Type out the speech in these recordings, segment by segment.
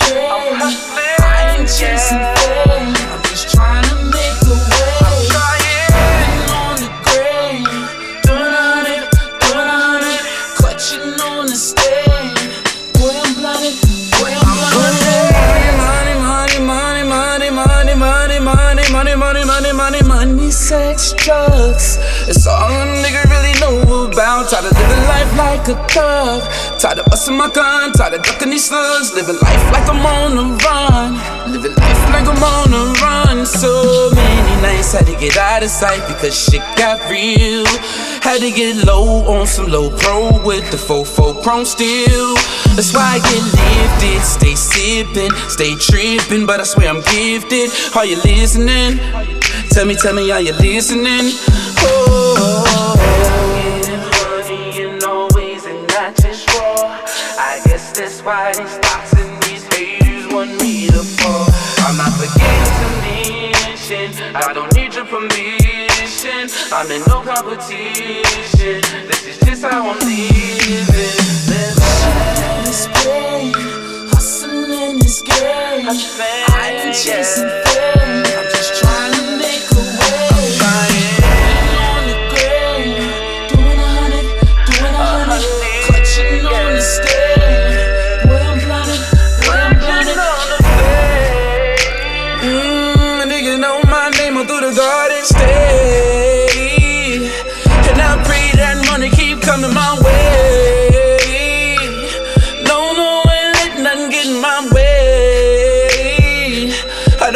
i ain't chasing just trying to make a way. On the doing doing clutching on the. Sex, drugs. It's all a nigga really know about. Tired of living life like a thug. Tired of busting my gun, tired of ducking these slugs. Living life like I'm on the run. Living life like I'm on the run. So many nights had to get out of sight because shit got real. Had to get low on some low pro with the 4-4 chrome steel. That's why I get lifted, stay sipping, stay tripping, but I swear I'm gifted. Are you listening? Tell me, tell me, are you listening? Oh, money in all ways and not just raw. I guess that's why these thoughts and these haters want me to fall. I'm not forgetting to mention. I don't need your permission. I'm in no competition. This is just how I'm living. this pain, hustling this game. I ain't chasing fame. I'm just trying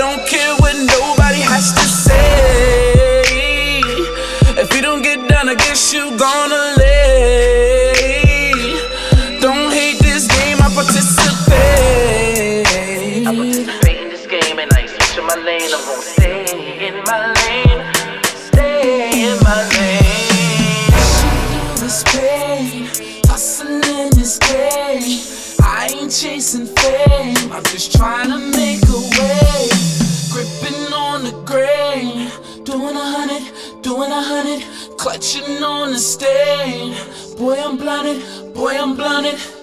don't care what nobody has to say. If you don't get done, I guess you gonna lay. Don't hate this game, I participate. I participate in this game and I ain't switching my lane. I'm gonna stay in my lane. Stay in my lane. this pain, chasing fame, I'm just trying to make a way. Gripping on the grain, doing a hundred, doing a hundred, clutching on the stain. Boy, I'm blinded, boy, I'm blinded.